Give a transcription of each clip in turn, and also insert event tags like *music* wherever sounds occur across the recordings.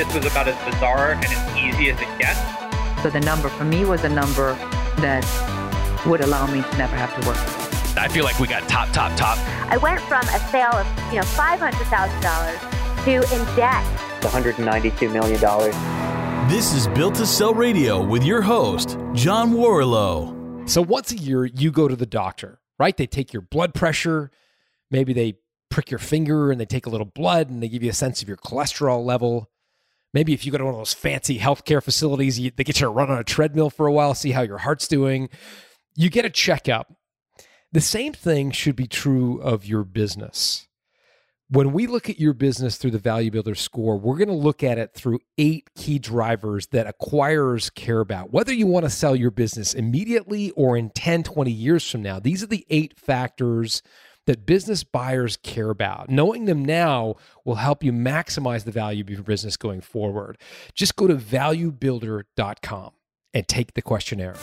this was about as bizarre and as easy as it gets. So the number for me was a number that would allow me to never have to work. I feel like we got top, top, top. I went from a sale of, you know, $500,000 to in debt. $192 million. This is Built to Sell Radio with your host, John Warrillow. So once a year, you go to the doctor, right? They take your blood pressure. Maybe they prick your finger and they take a little blood and they give you a sense of your cholesterol level. Maybe if you go to one of those fancy healthcare facilities, you, they get you to run on a treadmill for a while, see how your heart's doing. You get a checkup. The same thing should be true of your business. When we look at your business through the Value Builder score, we're going to look at it through eight key drivers that acquirers care about. Whether you want to sell your business immediately or in 10, 20 years from now, these are the eight factors that business buyers care about. Knowing them now will help you maximize the value of your business going forward. Just go to valuebuilder.com and take the questionnaire.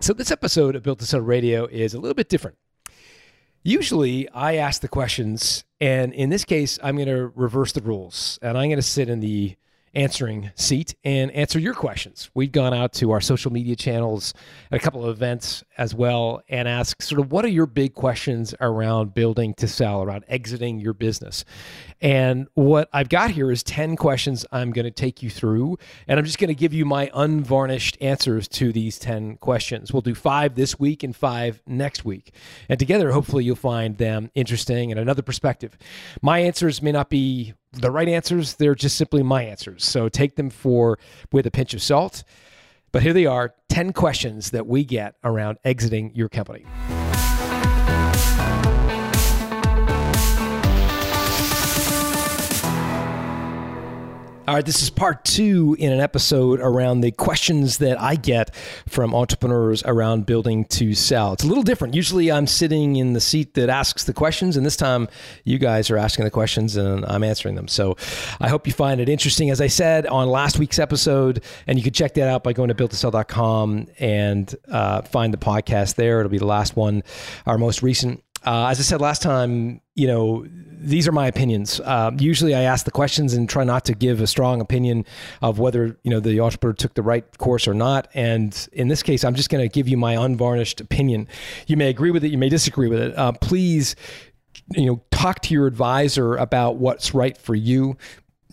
So, this episode of Built to Sell Radio is a little bit different. Usually, I ask the questions, and in this case, I'm going to reverse the rules, and I'm going to sit in the answering seat and answer your questions. We've gone out to our social media channels at a couple of events as well and asked sort of what are your big questions around building to sell, around exiting your business. And what I've got here is 10 questions I'm going to take you through. And I'm just going to give you my unvarnished answers to these 10 questions. We'll do five this week and five next week. And together, hopefully, you'll find them interesting and another perspective. My answers may not be the right answers, they're just simply my answers. So take them for with a pinch of salt. But here they are 10 questions that we get around exiting your company. All right, this is part two in an episode around the questions that I get from entrepreneurs around building to sell. It's a little different. Usually I'm sitting in the seat that asks the questions, and this time you guys are asking the questions and I'm answering them. So I hope you find it interesting. As I said on last week's episode, and you can check that out by going to builttosell.com and uh, find the podcast there. It'll be the last one, our most recent. Uh, as I said last time, you know, these are my opinions. Uh, usually, I ask the questions and try not to give a strong opinion of whether you know the entrepreneur took the right course or not. And in this case, I'm just going to give you my unvarnished opinion. You may agree with it, you may disagree with it. Uh, please, you know, talk to your advisor about what's right for you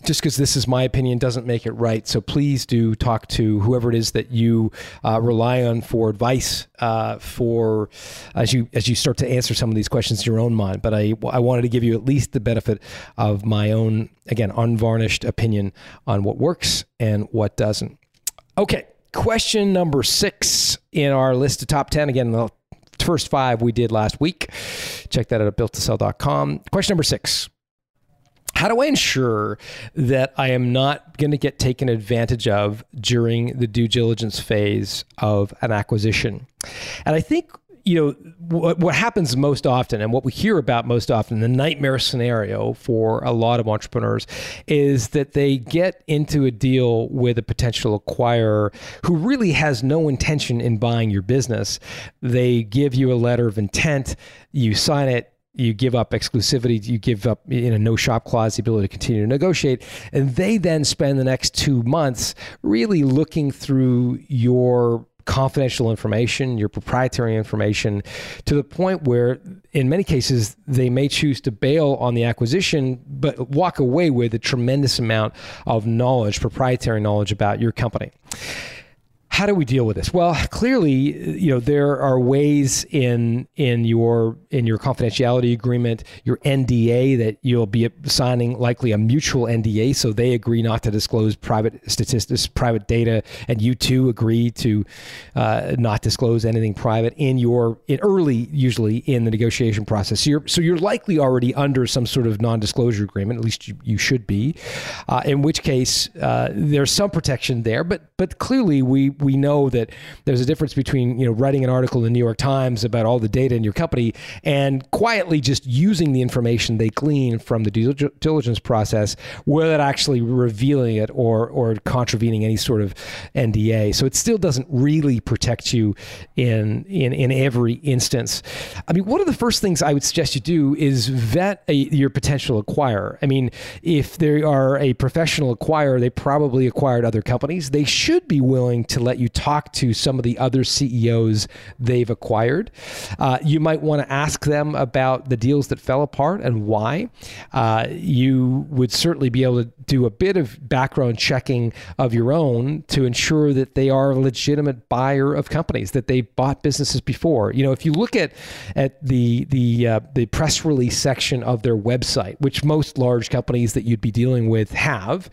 just because this is my opinion doesn't make it right. So please do talk to whoever it is that you uh, rely on for advice uh, for as you as you start to answer some of these questions in your own mind. But I I wanted to give you at least the benefit of my own again unvarnished opinion on what works and what doesn't. Okay, question number six in our list of top ten. Again, the first five we did last week. Check that out at builttosell.com. Question number six how do I ensure that I am not going to get taken advantage of during the due diligence phase of an acquisition? And I think you know what, what happens most often and what we hear about most often the nightmare scenario for a lot of entrepreneurs is that they get into a deal with a potential acquirer who really has no intention in buying your business they give you a letter of intent you sign it you give up exclusivity, you give up in a no shop clause the ability to continue to negotiate, and they then spend the next two months really looking through your confidential information, your proprietary information, to the point where, in many cases, they may choose to bail on the acquisition, but walk away with a tremendous amount of knowledge, proprietary knowledge about your company how do we deal with this? Well, clearly, you know there are ways in in your in your confidentiality agreement, your NDA that you'll be signing likely a mutual NDA, so they agree not to disclose private statistics, private data, and you too agree to uh, not disclose anything private in your in early usually in the negotiation process. So you're so you're likely already under some sort of non-disclosure agreement. At least you, you should be. Uh, in which case, uh, there's some protection there, but but clearly we we know that there's a difference between you know writing an article in the New York Times about all the data in your company and quietly just using the information they glean from the due diligence process without actually revealing it or or contravening any sort of NDA. So it still doesn't really protect you in in in every instance. I mean, one of the first things I would suggest you do is vet a, your potential acquirer. I mean, if they are a professional acquirer, they probably acquired other companies. They should be willing to let you talk to some of the other CEOs they've acquired. Uh, you might want to ask them about the deals that fell apart and why. Uh, you would certainly be able to do a bit of background checking of your own to ensure that they are a legitimate buyer of companies that they bought businesses before. You know, if you look at at the the uh, the press release section of their website, which most large companies that you'd be dealing with have,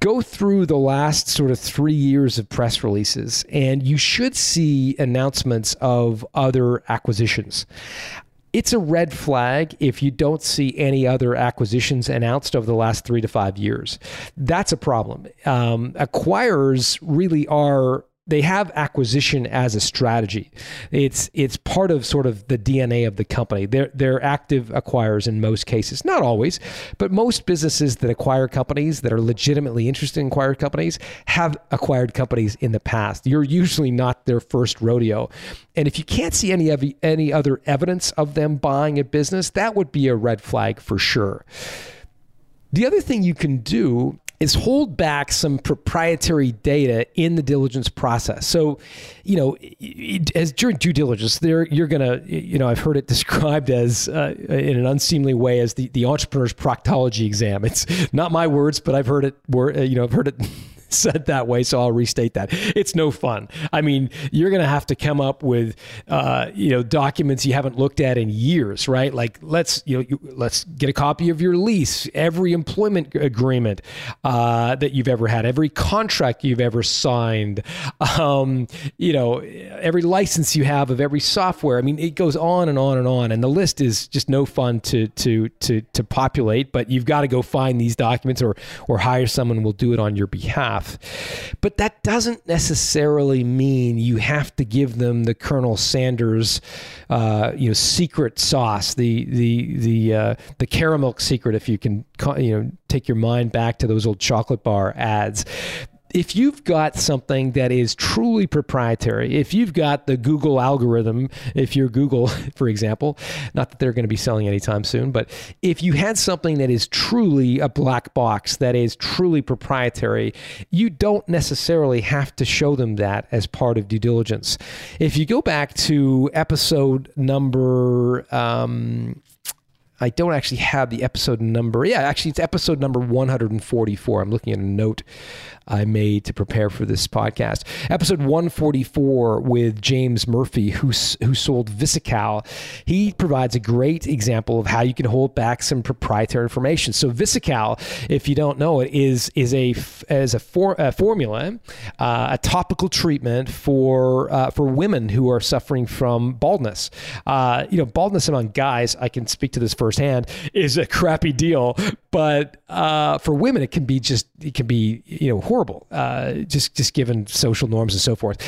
go through the last sort of three years of press releases, and you should see announcements of other acquisitions it's a red flag if you don't see any other acquisitions announced over the last three to five years. That's a problem. Um, acquirers really are they have acquisition as a strategy. It's it's part of sort of the DNA of the company. They're they're active acquirers in most cases, not always, but most businesses that acquire companies that are legitimately interested in acquired companies have acquired companies in the past. You're usually not their first rodeo, and if you can't see any any other evidence of them buying a business, that would be a red flag for sure. The other thing you can do is hold back some proprietary data in the diligence process. So, you know, as during due diligence, there you're gonna, you know, I've heard it *laughs* described as uh, in an unseemly way as the the entrepreneur's proctology exam. It's not my words, but I've heard it. You know, I've heard it. *laughs* said that way, so I'll restate that. It's no fun. I mean, you're going to have to come up with, uh, you know, documents you haven't looked at in years, right? Like let's, you know, you, let's get a copy of your lease, every employment agreement uh, that you've ever had, every contract you've ever signed, *laughs* um, you know, every license you have of every software. I mean, it goes on and on and on, and the list is just no fun to to to to populate. But you've got to go find these documents, or or hire someone will do it on your behalf. But that doesn't necessarily mean you have to give them the Colonel Sanders, uh, you know, secret sauce, the the the uh, the Caramilk secret, if you can, you know, take your mind back to those old chocolate bar ads if you've got something that is truly proprietary, if you've got the Google algorithm, if you're Google, *laughs* for example, not that they're going to be selling anytime soon, but if you had something that is truly a black box, that is truly proprietary, you don't necessarily have to show them that as part of due diligence. If you go back to episode number, um, I don't actually have the episode number. Yeah, actually, it's episode number 144. I'm looking at a note I made to prepare for this podcast. Episode 144 with James Murphy, who, who sold Viviscal. He provides a great example of how you can hold back some proprietary information. So Viviscal, if you don't know it, is is a as a, for, a formula, uh, a topical treatment for uh, for women who are suffering from baldness. Uh, you know, baldness among guys, I can speak to this firsthand, is a crappy deal. But uh, for women, it can be just it can be you know horrible, uh, just just given social norms and so forth.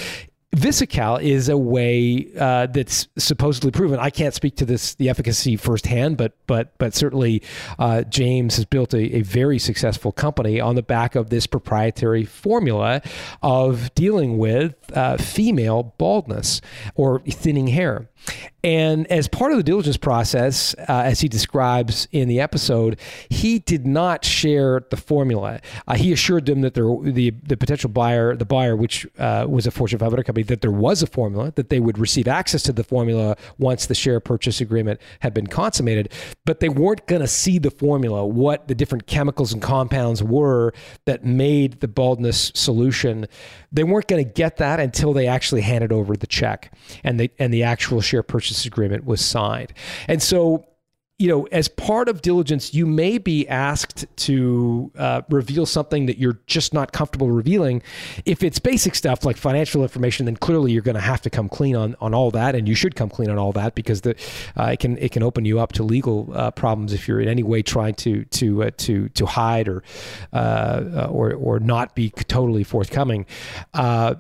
Viviscal is a way uh, that's supposedly proven. I can't speak to this the efficacy firsthand, but but but certainly uh, James has built a, a, very successful company on the back of this proprietary formula of dealing with uh, female baldness or thinning hair. And as part of the diligence process, uh, as he describes in the episode, he did not share the formula. Uh, he assured them that there, the the potential buyer, the buyer, which uh, was a Fortune 500 company, that there was a formula, that they would receive access to the formula once the share purchase agreement had been consummated. But they weren't going to see the formula, what the different chemicals and compounds were that made the baldness solution. They weren't going to get that until they actually handed over the check and the and the actual share purchase agreement was signed. And so you know, as part of diligence, you may be asked to uh, reveal something that you're just not comfortable revealing. If it's basic stuff like financial information, then clearly you're going to have to come clean on, on all that, and you should come clean on all that because the uh, it can it can open you up to legal uh, problems if you're in any way trying to to uh, to to hide or uh, or or not be totally forthcoming. Uh,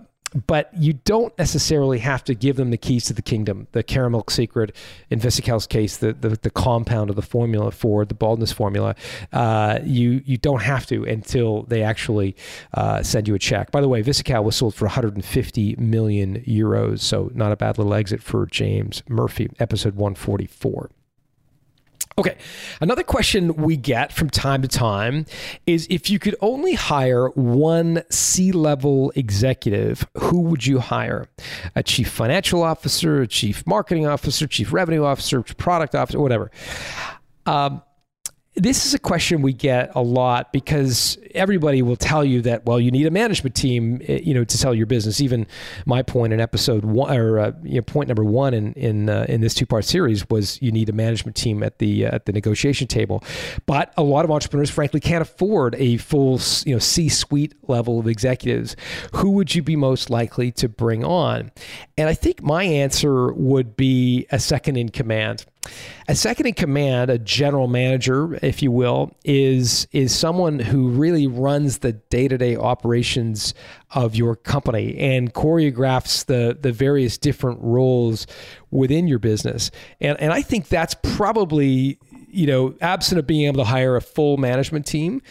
but you don't necessarily have to give them the keys to the kingdom. The Caramilk secret, in Viviscal's case, the, the, the compound of the formula for the baldness formula. Uh, you you don't have to until they actually uh, send you a check. By the way, Visical was sold for 150 million euros, so not a bad little exit for James Murphy. Episode 144. Okay. Another question we get from time to time is if you could only hire one C level executive, who would you hire? A chief financial officer, a chief marketing officer, chief revenue officer, product officer, whatever. Um, this is a question we get a lot because everybody will tell you that well you need a management team eh, you know to sell your business. Even my point in episode one or uh, you know, point number one in in uh, in this two part series was you need a management team at the uh, at the negotiation table. But a lot of entrepreneurs frankly can't afford a full you know C suite level of executives. Who would you be most likely to bring on? And I think my answer would be a second in command a second in command, a general manager, if you will, is is someone who really runs the day-to-day operations of your company and choreographs the the various different roles within your business. And and I think that's probably you know, absent of being able to hire a full management team,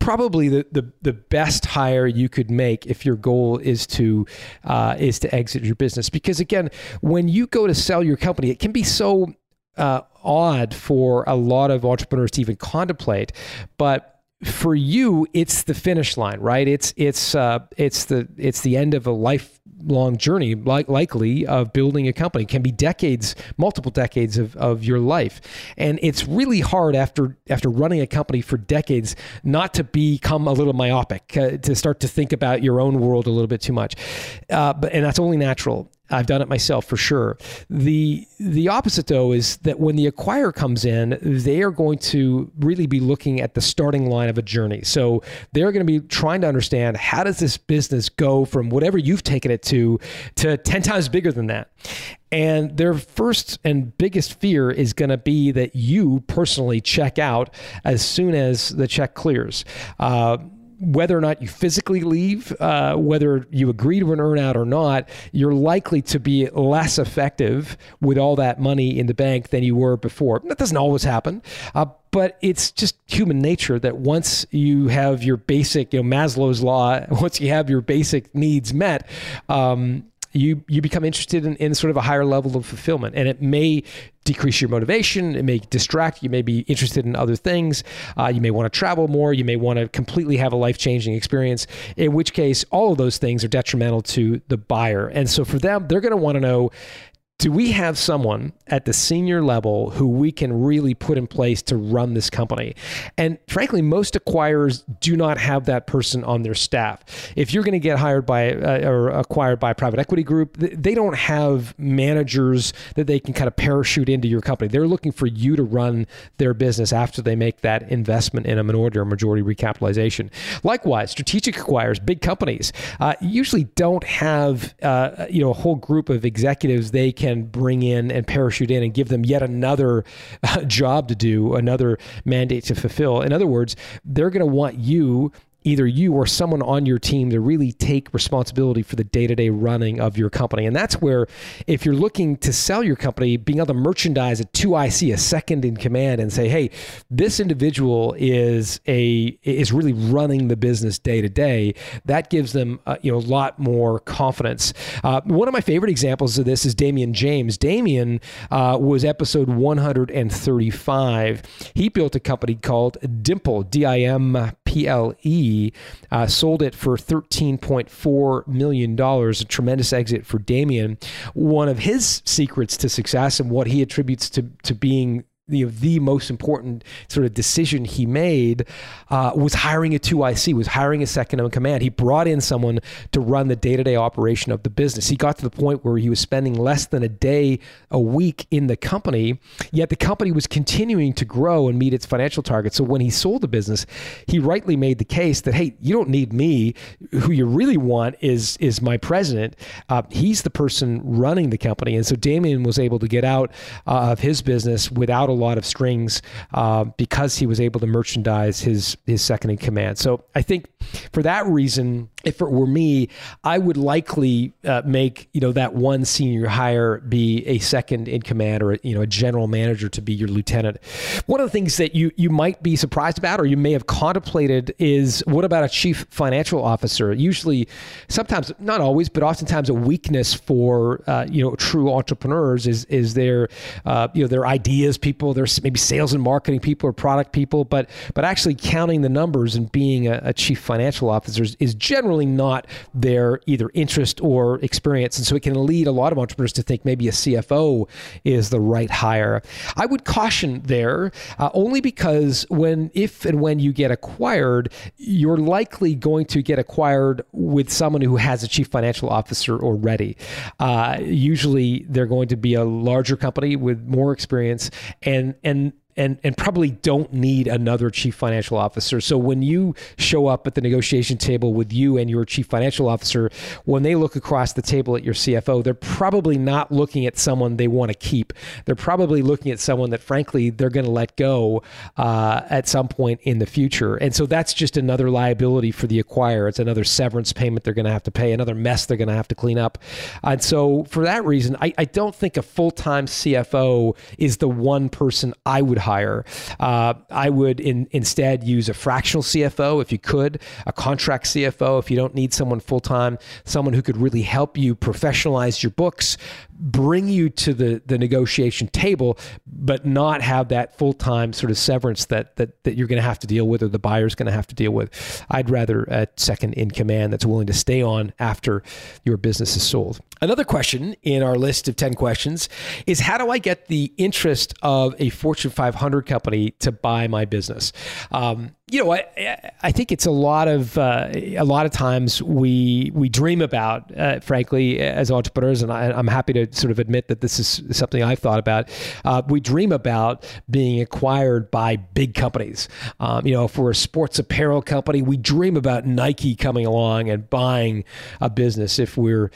probably the, the, the best hire you could make if your goal is to uh, is to exit your business. Because again, when you go to sell your company, it can be so uh, odd for a lot of entrepreneurs to even contemplate, but for you, it's the finish line, right? It's it's uh, it's the it's the end of a lifelong journey, like likely of building a company. It can be decades, multiple decades of, of your life, and it's really hard after after running a company for decades not to become a little myopic, uh, to start to think about your own world a little bit too much. Uh, but and that's only natural. I've done it myself for sure. The the opposite though is that when the acquirer comes in, they are going to really be looking at the starting line of a journey. So they're going to be trying to understand how does this business go from whatever you've taken it to to 10 times bigger than that. And their first and biggest fear is going to be that you personally check out as soon as the check clears. Uh, whether or not you physically leave, uh, whether you agree to an earnout or not, you're likely to be less effective with all that money in the bank than you were before. That doesn't always happen. Uh, but it's just human nature that once you have your basic, you know, Maslow's law, *laughs* once you have your basic needs met, um, you you become interested in, in sort of a higher level of fulfillment. And it may decrease your motivation. It may distract you. May be interested in other things. Uh, you may want to travel more. You may want to completely have a life-changing experience in which case all of those things are detrimental to the buyer. And so for them they're going to want to know do we have someone at the senior level who we can really put in place to run this company? And frankly, most acquirers do not have that person on their staff. If you're going to get hired by uh, or acquired by a private equity group, they don't have managers that they can kind of parachute into your company. They're looking for you to run their business after they make that investment in a minority or majority recapitalization. Likewise, strategic acquirers, big companies, uh, usually don't have uh, you know a whole group of executives they can can bring in and parachute in and give them yet another uh, job to do, another mandate to fulfill. In other words, they're going to want you either you or someone on your team to really take responsibility for the day-to-day running of your company. And that's where if you're looking to sell your company being able to merchandise a 2ic a second in command and say hey this individual is a is really running the business day to day that gives them uh, you know a lot more confidence. Uh, one of my favorite examples of this is Damian James. Damian uh, was episode 135 he built a company called Dimple D-I-M PLE, uh, sold it for $13.4 million, a tremendous exit for Damian. One of his secrets to success and what he attributes to, to being you know, the most important sort of decision he made uh, was hiring a 2IC, was hiring a second in command. He brought in someone to run the day to day operation of the business. He got to the point where he was spending less than a day a week in the company, yet the company was continuing to grow and meet its financial targets. So when he sold the business, he rightly made the case that, hey, you don't need me. Who you really want is, is my president. Uh, he's the person running the company. And so Damian was able to get out uh, of his business without a lot of strings uh, because he was able to merchandise his his second in command. So I think for that reason, if it were me, I would likely uh, make you know that one senior hire be a second in command or you know a general manager to be your lieutenant. One of the things that you you might be surprised about or you may have contemplated is what about a chief financial officer? Usually, sometimes not always, but oftentimes a weakness for uh, you know true entrepreneurs is is their uh, you know their ideas people, their maybe sales and marketing people or product people, but but actually counting the numbers and being a, a chief financial officer is, is generally generally not their either interest or experience. And so it can lead a lot of entrepreneurs to think maybe a CFO is the right hire. I would caution there uh, only because when, if and when you get acquired, you're likely going to get acquired with someone who has a chief financial officer already. Uh, usually they're going to be a larger company with more experience and, and and and probably don't need another chief financial officer. So when you show up at the negotiation table with you and your chief financial officer, when they look across the table at your CFO, they're probably not looking at someone they want to keep. They're probably looking at someone that frankly they're going to let go uh, at some point in the future. And so that's just another liability for the acquirer. It's another severance payment they're going to have to pay, another mess they're going to have to clean up. And so for that reason, I, I don't think a full time CFO is the one person I would hire. Uh, I would in, instead use a fractional CFO if you could, a contract CFO if you don't need someone full time, someone who could really help you professionalize your books, bring you to the the negotiation table, but not have that full time sort of severance that that that you're going to have to deal with or the buyer's going to have to deal with. I'd rather a second in command that's willing to stay on after your business is sold. Another question in our list of 10 questions is how do I get the interest of a Fortune 500 company to buy my business? Um, you know, I, I think it's a lot of uh, a lot of times we we dream about, uh, frankly, as entrepreneurs, and I, am happy to sort of admit that this is something I've thought about. Uh, we dream about being acquired by big companies. Um, you know, if we're a sports apparel company, we dream about Nike coming along and buying a business. If we're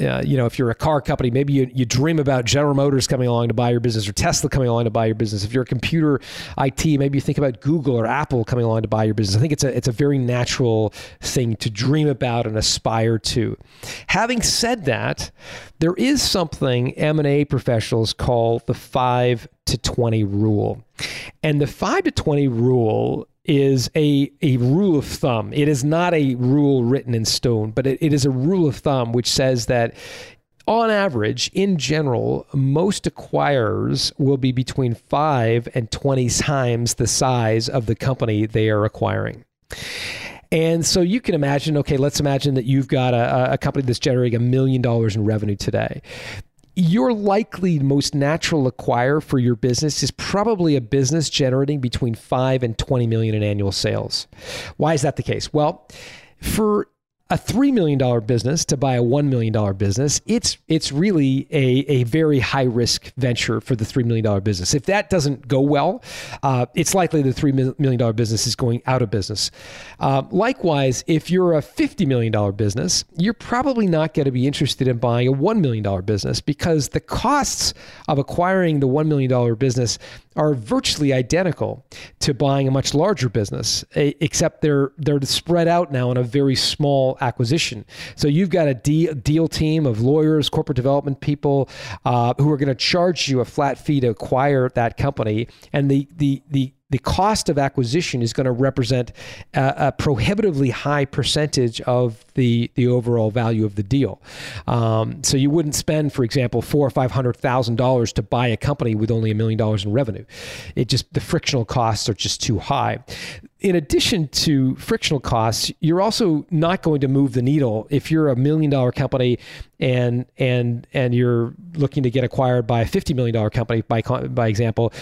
uh, you know, if you're a car company, maybe you, you dream about General Motors coming along to buy your business or Tesla coming along to buy your business. If you're a computer IT, maybe you think about Google or Apple coming along to buy your business. I think it's a it's a very natural thing to dream about and aspire to. Having said that, there is something M&A professionals call the 5 to 20 rule. And the 5 to 20 rule is a, a rule of thumb. It is not a rule written in stone, but it, it is a rule of thumb which says that on average, in general, most acquirers will be between 5 and 20 times the size of the company they are acquiring. And so you can imagine, okay, let's imagine that you've got a, a company that's generating a million dollars in revenue today your likely most natural acquire for your business is probably a business generating between 5 and 20 million in annual sales. Why is that the case? Well, for a $3 million business to buy a $1 million business, it's, it's really a, a very high risk venture for the $3 million business. If that doesn't go well, uh, it's likely the $3 million business is going out of business. Uh, likewise, if you're a $50 million business, you're probably not going to be interested in buying a $1 million business because the costs of acquiring the $1 million business are virtually identical to buying a much larger business, except they're they're spread out now in a very small acquisition. So you've got a deal team of lawyers, corporate development people uh, who are going to charge you a flat fee to acquire that company, and the the the the cost of acquisition is going to represent a, a, prohibitively high percentage of the the overall value of the deal. Um, so you wouldn't spend, for example, four or five hundred thousand dollars to buy a company with only a million dollars in revenue. It just the frictional costs are just too high in addition to frictional costs, you're also not going to move the needle if you're a million dollar company and and and you're looking to get acquired by a fifty million dollar company by by example.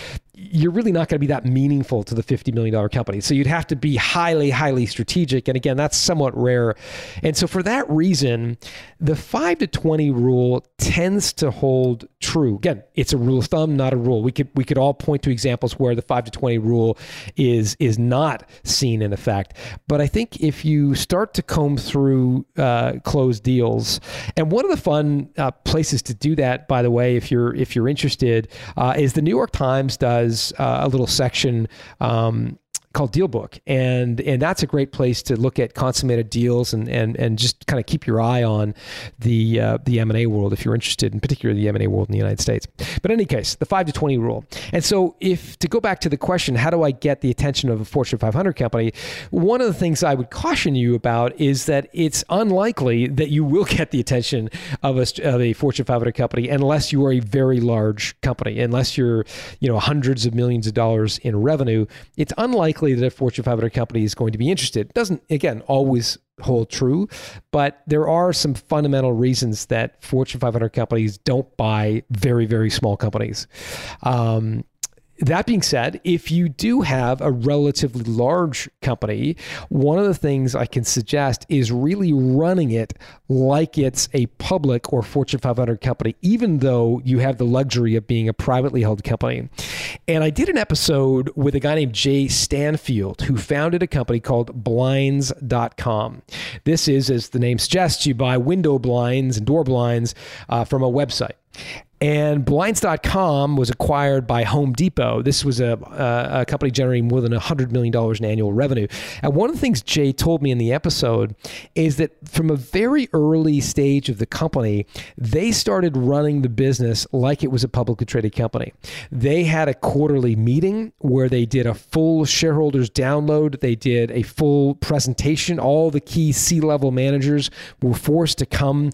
You're really not going to be that meaningful to the $50 million company. So you'd have to be highly, highly strategic. And again, that's somewhat rare. And so for that reason, the 5 to 20 rule tends to hold true. Again, it's a rule of thumb, not a rule. We could we could all point to examples where the 5 to 20 rule is is not seen in effect. But I think if you start to comb through uh, closed deals, and one of the fun uh, places to do that, by the way, if you're if you're interested, uh, is the New York Times does uh, a little section. Um, called Dealbook, and and that's a great place to look at consummated deals and and and just kind of keep your eye on the uh, the M and A world if you're interested, in particular the M and A world in the United States. But in any case, the five to twenty rule. And so, if to go back to the question, how do I get the attention of a Fortune 500 company? One of the things I would caution you about is that it's unlikely that you will *laughs* get the attention of a, of a Fortune 500 company unless you are a very large company, unless you're you know hundreds of millions of dollars in revenue. It's unlikely that a Fortune 500 company is going to be interested. Doesn't again always hold true, but there are some fundamental reasons that Fortune 500 companies don't buy very, very small companies. Um, that being said, if you do have a relatively large company, one of the things I can suggest is really running it like it's a public or Fortune 500 company, even though you have the luxury of being a privately held company. And I did an episode with a guy named Jay Steinfeld, who founded a company called Blinds.com. This is, as the name suggests, you buy window blinds and door blinds uh, from a website. And Blinds.com was acquired by Home Depot. This was a, a, company generating more than $100 million in annual revenue. And one of the things Jay told me in the episode is that from a very early stage of the company, they started running the business like it was a publicly traded company. They had a quarterly meeting where they did a full shareholders download, they did a full presentation. All the key C level managers were forced to come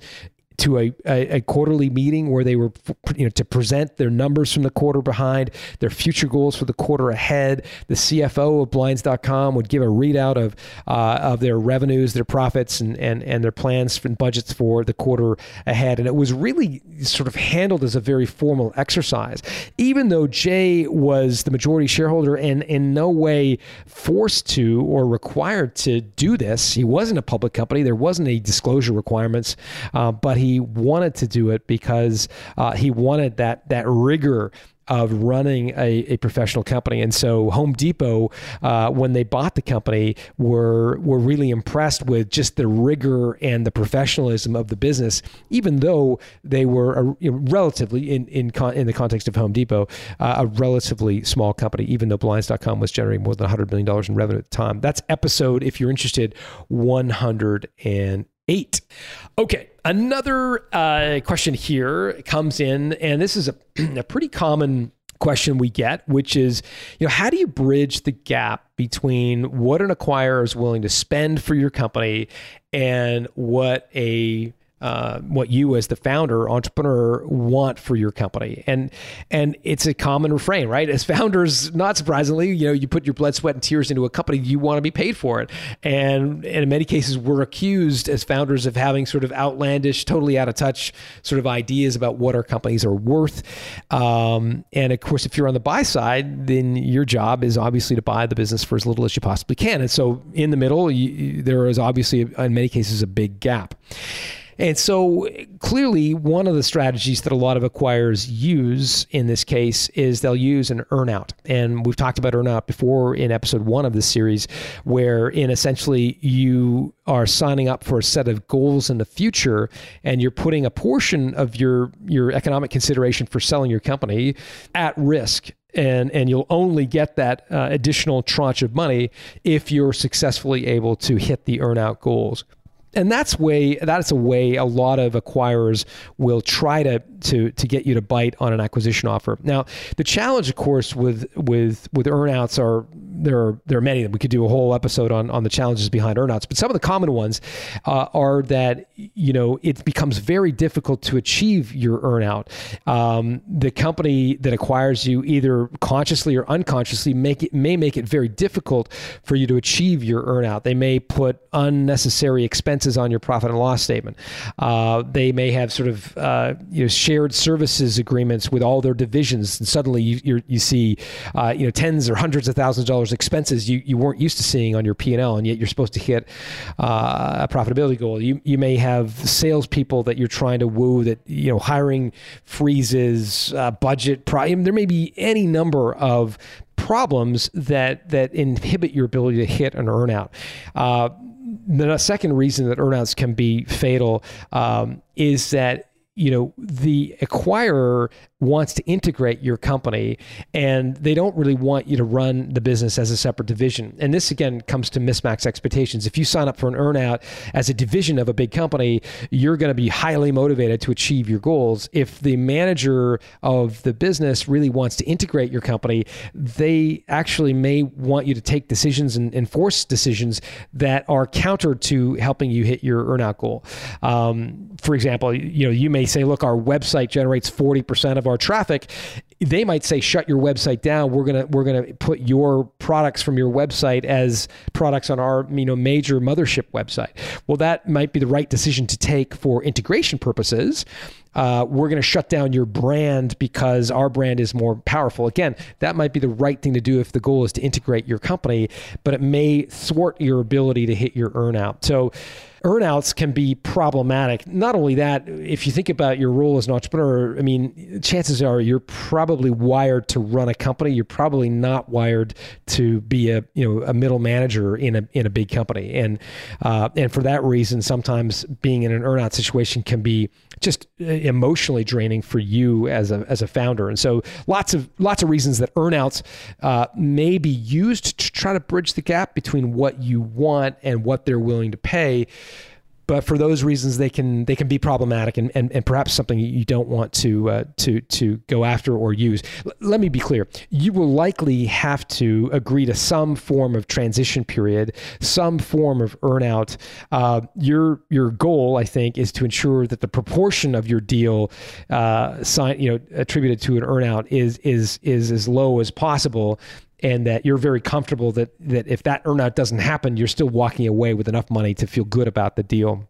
to a, a, a, quarterly meeting where they were you know to present their numbers from the quarter behind their future goals for the quarter ahead. The cfo of blinds.com would give a readout of uh, of their revenues their profits and, and and their plans and budgets for the quarter ahead. And it was really sort of handled as a very formal exercise. Even though jay was the majority shareholder and in no way forced to or required to do this he wasn't a public company. There wasn't any disclosure requirements uh, but he he wanted to do it because uh, he wanted that that rigor of running a, a, professional company. And so Home Depot, uh, when they bought the company, were were really impressed with just the rigor and the professionalism of the business, even though they were a, you know, relatively in in con- in the context of Home Depot, uh, a relatively small company. Even though Blinds.com was generating more than 100 million dollars in revenue at the time. That's episode, if you're interested, 108. Okay. Another uh, question here comes in, and this is a, *clears throat* a pretty common question we get, which is, you know, how do you bridge the gap between what an acquirer is willing to spend for your company and what a uh, what you as the founder entrepreneur want for your company. And and it's a common refrain right? As founders not surprisingly you know you put your blood sweat and tears into a company you want to be paid for it. And, and in many cases we're accused as founders of having sort of outlandish totally out of touch sort of ideas about what our companies are worth. Um, and of course if you're on the buy side then your job is obviously to buy the business for as little as you possibly can. And so in the middle you, there is obviously in many cases a big gap and so clearly, one of the strategies that a lot of acquirers use in this case is they'll use an earnout. And we've talked about earnout before in episode one of this series, where in essentially you are signing up for a set of goals in the future and you're putting a portion of your, your economic consideration for selling your company at risk and and you'll only get that uh, additional tranche of money if you're successfully able to hit the earnout goals and that's way that's a way a lot of acquirers will try to to to get you to bite on an acquisition offer. Now, the challenge, of course, with with with earnouts are there are there are many that we could do a whole episode on on the challenges behind earnouts. But some of the common ones uh, are that you know it becomes very difficult to achieve your earnout. Um, the company that acquires you, either consciously or unconsciously, make it may make it very difficult for you to achieve your earnout. They may put unnecessary expenses on your profit and loss statement. Uh, they may have sort of uh, you know shared services agreements with all their divisions, and suddenly you you see uh, you know tens or hundreds of thousands of dollars expenses you, you weren't used to seeing on your P and L, and yet you're supposed to hit uh, a profitability goal. You you may have salespeople that you're trying to woo that you know hiring freezes, uh, budget. Pro- there may be any number of problems that that inhibit your ability to hit an earnout. Uh, the second reason that earnouts can be fatal um, is that you know the acquirer wants to integrate your company and they don't really want you to run the business as a separate division. And this again comes to mismax expectations. If you sign up for an earnout as a division of a big company you're going to be highly motivated to achieve your goals. If the manager of the business really wants to integrate your company they actually may want you to take decisions and enforce decisions that are counter to helping you hit your earnout goal. Um, for example you know you may say look our website generates 40% of our traffic they might say shut your website down. We're going to we're going to put your products from your website as products on our you know major mothership website. Well that might be the right decision to take for integration purposes uh, we're going to shut down your brand because our brand is more powerful. Again, that might be the right thing to do if the goal is to integrate your company, but it may thwart your ability to hit your earnout. So, earnouts can be problematic. Not only that, if you think about your role as an entrepreneur, I mean, chances are you're probably wired to run a company. You're probably not wired to be a you know a middle manager in a in a big company. And uh, and for that reason, sometimes being in an earnout situation can be just uh, emotionally draining for you as a as a founder. And so lots of lots of reasons that earnouts uh, may be used to try to bridge the gap between what you want and what they're willing to pay but for those reasons they can they can be problematic and, and, and perhaps something you don't want to uh, to to go after or use. L- let me be clear: you will likely have to agree to some form of transition period, some form of earnout. Uh, your your goal, I think, is to ensure that the proportion of your deal uh, sign, you know attributed to an earnout is is is as low as possible and that you're very comfortable that that if that earnout doesn't happen, you're still walking away with enough money to feel good about the deal.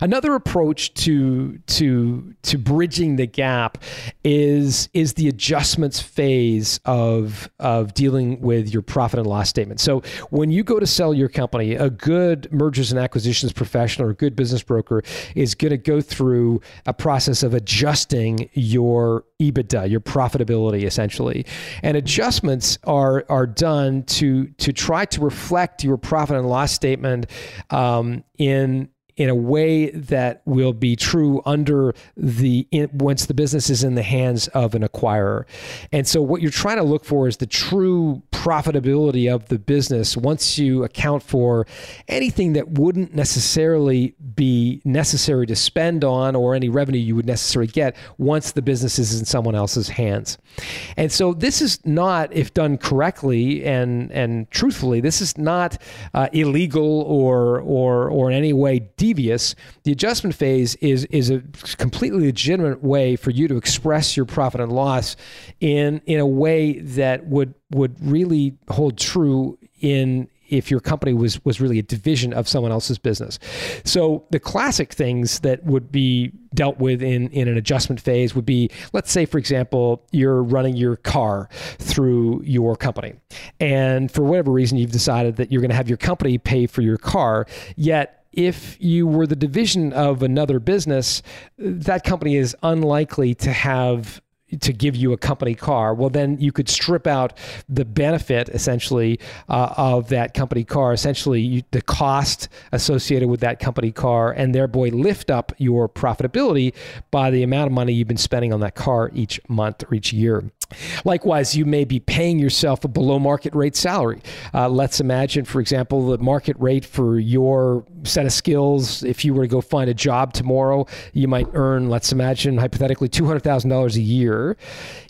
Another approach to to to bridging the gap is is the adjustments phase of of dealing with your profit and loss statement. So when you go to sell your company, a good mergers and acquisitions professional or a good business broker is going to go through a process of adjusting your EBITDA, your profitability essentially. And adjustments are are done to to try to reflect your profit and loss statement um, in in a way that will be true under the in, once the business is in the hands of an acquirer. And so what you're trying to look for is the true profitability of the business once you account for anything that wouldn't necessarily be necessary to spend on or any revenue you would necessarily get once the business is in someone else's hands. And so this is not if done correctly and and truthfully this is not uh, illegal or or or in any way devious, the adjustment phase is is a completely legitimate way for you to express your profit and loss in in a way that would would really hold true in if your company was was really a division of someone else's business. So the classic things that would be dealt with in in an adjustment phase would be let's say for example you're running your car through your company and for whatever reason you've decided that you're going to have your company pay for your car yet if you were the division of another business, that company is unlikely to have to give you a company car, well, then you could strip out the benefit essentially uh, of that company car, essentially you, the cost associated with that company car, and thereby lift up your profitability by the amount of money you've been spending on that car each month or each year. Likewise, you may be paying yourself a below market rate salary. Uh, let's imagine, for example, the market rate for your set of skills. If you were to go find a job tomorrow, you might earn, let's imagine, hypothetically, $200,000 a year.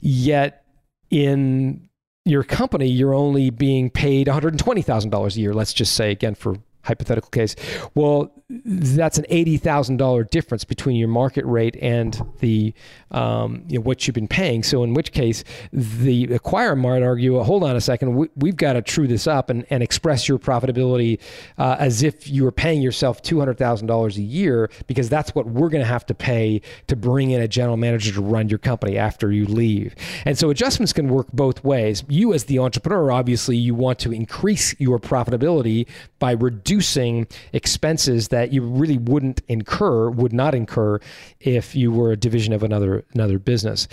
Yet in your company, you're only being paid $120,000 a year, let's just say, again, for hypothetical case. Well, that's an eighty thousand dollar difference between your market rate and the um, you know, what you've been paying. So in which case, the acquirer might argue, well, hold on a second, we, have got to true this up and, and express your profitability uh, as if you were paying yourself two hundred thousand dollars a year because that's what we're going to have to pay to bring in a general manager to run your company after you leave. And so adjustments can work both ways. You as the entrepreneur, obviously, you want to increase your profitability by reducing expenses that you really wouldn't incur, would not incur if you were a division of another another business.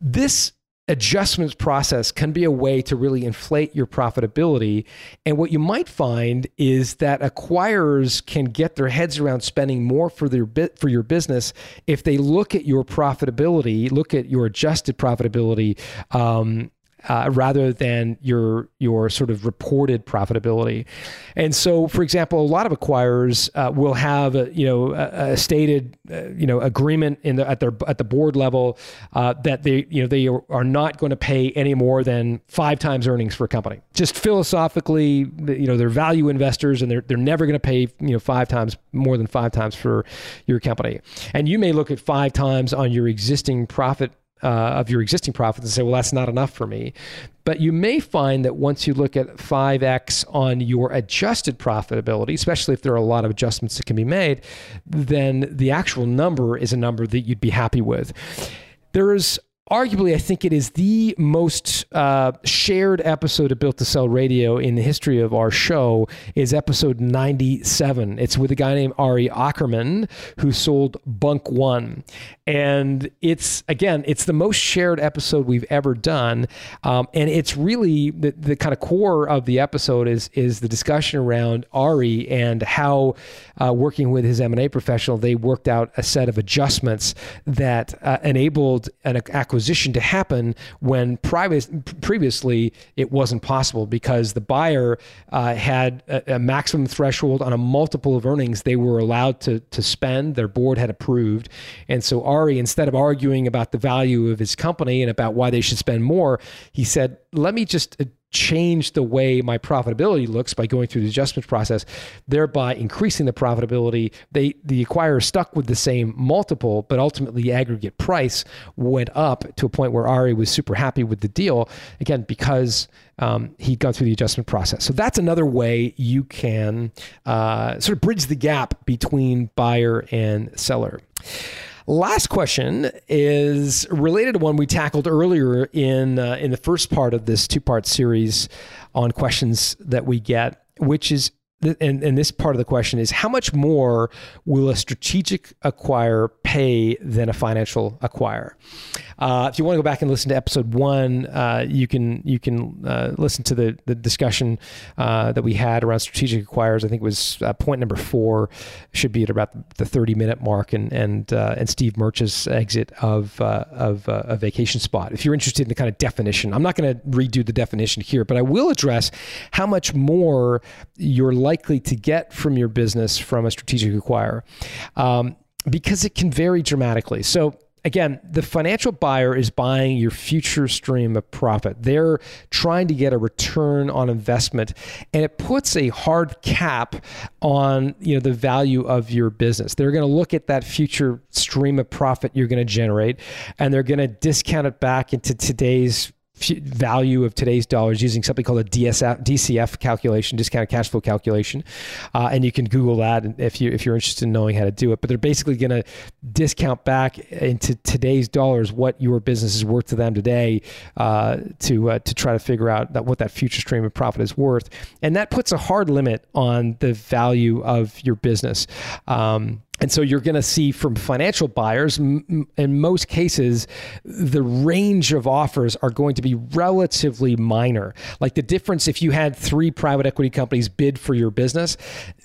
This adjustments process can be a way to really inflate your profitability. And what you might find is that acquirers can get their heads around spending more for their bit for your business if they look at your profitability, look at your adjusted profitability, um, uh, rather than your your sort of reported profitability. And so, for example, a lot of acquirers uh, will have a, you know a, a stated uh, you know agreement in the, at their at the board level uh, that they you know they are not going to pay any more than five times earnings for a company. Just philosophically, you know they're value investors and they're they're never going to pay you know five times more than five times for your company. And you may look at five times on your existing profit uh, of your existing profits and say, well, that's not enough for me. But you may find that once you look at 5x on your adjusted profitability, especially if there are a lot of adjustments that can be made, then the actual number is a number that you'd be happy with. There is arguably, I think it is the most uh, shared episode of Built to Sell Radio in the history of our show. Is episode ninety seven. It's with a guy named Ari Ackerman who sold Bunk One, and it's again, it's the most shared episode we've ever done, um, and it's really the, the kind of core of the episode is is the discussion around Ari and how uh, working with his M and A professional, they worked out a set of adjustments that uh, enabled an acquisition acquisition to happen when private, previously it wasn't possible because the buyer uh, had a, a, maximum threshold on a multiple of earnings they were allowed to, to spend. Their board had approved. And so Ari, instead of arguing about the value of his company and about why they should spend more, he said, let me just change the way my profitability looks by going through the adjustment process, thereby increasing the profitability. They the acquirer stuck with the same multiple, but ultimately aggregate price went up to a point where Ari was super happy with the deal. Again, because um, he'd gone through the adjustment process. So that's another way you can uh, sort of bridge the gap between buyer and seller. Last question is related to one we tackled earlier in uh, in the first part of this two part series on questions that we get, which is and, and this part of the question is how much more will a strategic acquirer pay than a financial acquirer? Uh, if you want to go back and listen to episode one, uh, you can you can uh, listen to the the discussion uh, that we had around strategic acquirers. I think it was uh, point number four should be at about the thirty minute mark, and and uh, and Steve Murch's exit of of a vacation spot. If you're interested in the kind of definition, I'm not going to redo the definition here, but I will address how much more you're likely to get from your business from a strategic acquirer. Um, because it can vary dramatically. So, again, the financial buyer is buying your future stream of profit. They're trying to get a return on investment and it puts a hard cap on, you know, the value of your business. They're going to look at that future stream of profit you're going to generate and they're going to discount it back into today's value of today's dollars using something called a DSF, DCF calculation, discounted cash flow calculation, uh, and you can Google that if you if you're interested in knowing how to do it. But they're basically going to discount back into today's dollars what your business is worth to them today uh, to uh, to try to figure out that what that future stream of profit is worth, and that puts a hard limit on the value of your business. Um, and so you're going to see from financial buyers, in most cases, the range of offers are going to be relatively minor. Like the difference if you had three private equity companies bid for your business,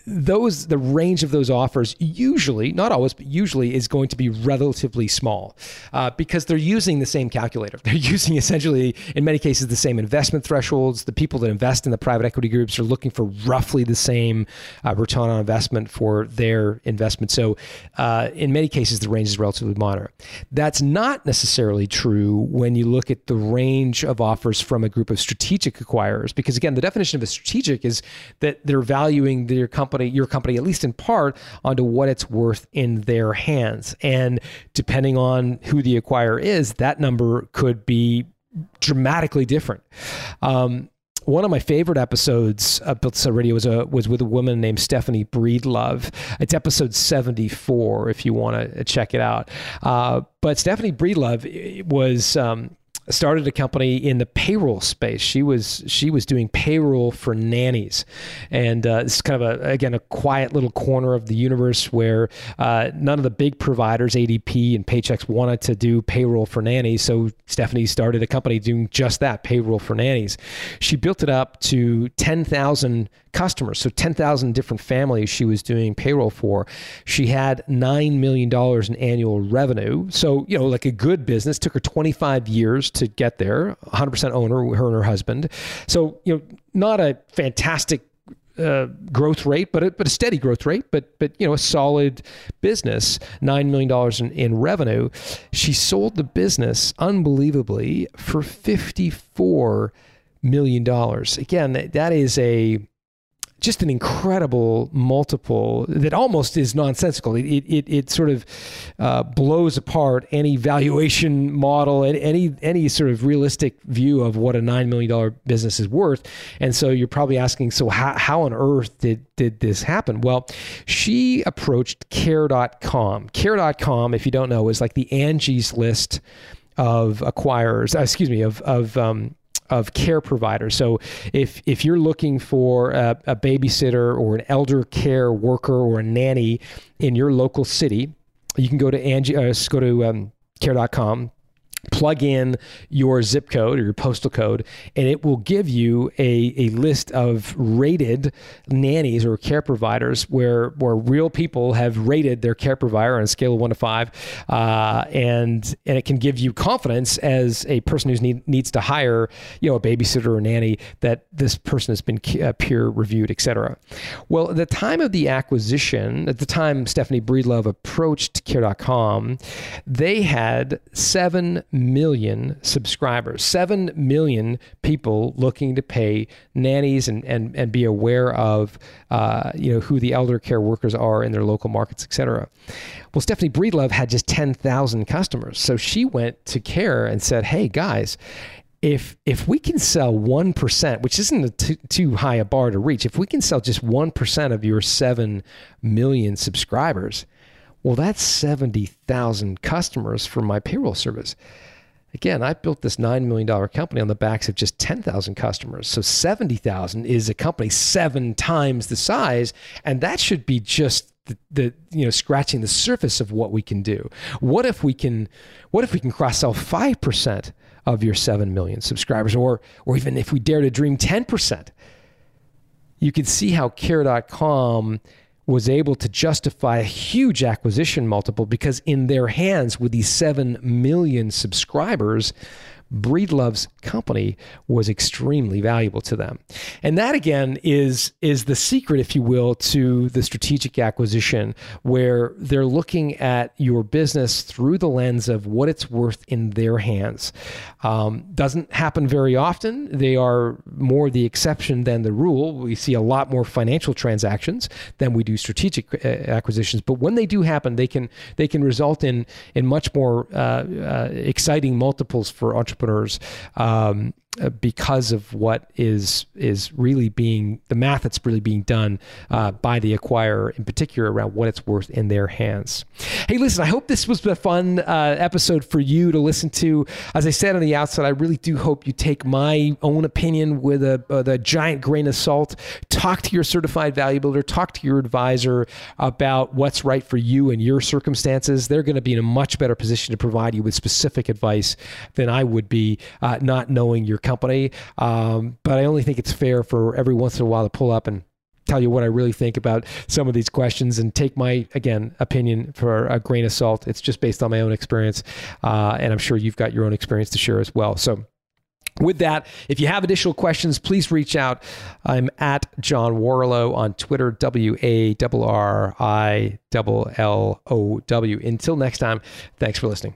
those the range of those offers usually, not always, but usually is going to be relatively small uh, because they're using the same calculator. *laughs* They're using essentially, in many cases, the same investment thresholds. The people that invest in the private equity groups are looking for roughly the same uh, return on investment for their investment. So, uh, in many cases, the range is relatively moderate. That's not necessarily true when you look at the range of offers from a group of strategic acquirers, because again, the definition of a strategic is that they're valuing their company, your company, at least in part, onto what it's worth in their hands. And depending on who the acquirer is, that number could be dramatically different. Um, one of my favorite episodes of Built to Sell Radio was a was with a woman named Stephanie Breedlove. It's episode seventy four if you want to check it out. Uh, but Stephanie Breedlove was. Um, started a company in the payroll space. She was she was doing payroll for nannies, and uh, it's kind of a again a quiet little corner of the universe where uh, none of the big providers, ADP and Paychex, wanted to do payroll for nannies. So Stephanie started a company doing just that, payroll for nannies. She built it up to ten thousand customers, so ten thousand different families she was doing payroll for. She had nine million dollars in annual revenue. So you know, like a good business, took her twenty five years to get there. 100% owner, her and her husband. So, you know, not a fantastic uh, growth rate, but a, but a steady growth rate, but but you know a solid business, nine million dollars in, in revenue. She sold the business unbelievably for fifty four million dollars. Again, that is a just an incredible multiple that almost is nonsensical. It, it, it sort of uh, blows apart any valuation model and any any sort of realistic view of what a nine million dollar business is worth. And so you're probably asking, so how, how on earth did did this happen? Well, she approached Care.com. Care.com, if you don't know, is like the Angie's List of acquirers. Uh, excuse me, of of um, of care providers. So if if you're looking for a, a babysitter or an elder care worker or a nanny in your local city, you can go to Angie, uh, go to um, care.com plug in your zip code or your postal code, and it will give you a, a list of rated nannies or care providers where where real people have rated their care provider on a scale of one to five, uh, and and it can give you confidence as a person who need, needs to hire you know a babysitter or a nanny that this person has been uh, peer reviewed, etc. Well, at the time of the acquisition, at the time Stephanie Breedlove approached Care.com, they had seven million subscribers, 7 million people looking to pay nannies and, and, and be aware of uh, you know, who the elder care workers are in their local markets, et cetera. Well, Stephanie Breedlove had just 10,000 customers. So she went to Care and said, hey, guys, if if we can sell 1%, which isn't too, too high a bar to reach, if we can sell just 1% of your 7 million subscribers, well, that's 70,000 customers for my payroll service. Again, I built this $9 million company on the backs of just 10,000 customers. So 70,000 is a company seven times the size. And that should be just the, the, you know scratching the surface of what we can do. What if we can what if we can cross sell 5% of your 7 million subscribers or or even if we dare to dream 10%? You can see how care.com was able to justify a huge acquisition multiple because in their hands with these 7 million subscribers Breedlove's company was extremely valuable to them. And that again is is the secret if you will to the strategic acquisition where they're looking at your business through the lens of what it's worth in their hands. Um, doesn't happen very often. They are more the exception than the rule. We see a lot more financial transactions than we do strategic uh, acquisitions, but when they do happen, they can they can result in in much more uh, uh, exciting multiples for entrepreneurs entrepreneurs um, uh, because of what is is really being the math that's really being done uh, by the acquirer in particular around what it's worth in their hands. Hey, listen, I hope this was a fun uh, episode for you to listen to. As I said on the outset, I really do hope you take my own opinion with a, with a giant grain of salt. Talk to your certified value builder, talk to your advisor about what's right for you and your circumstances. They're going to be in a much better position to provide you with specific advice than I would be, uh, not knowing your company. Um, but I only think it's fair for every once in a while to pull up and tell you what I really think about some of these questions and take my, again, opinion for a grain of salt. It's just based on my own experience. Uh, and I'm sure you've got your own experience to share as well. So, with that, if you have additional questions, please reach out. I'm at John Warrillow on Twitter, W A R R I L L O W. Until next time, thanks for listening.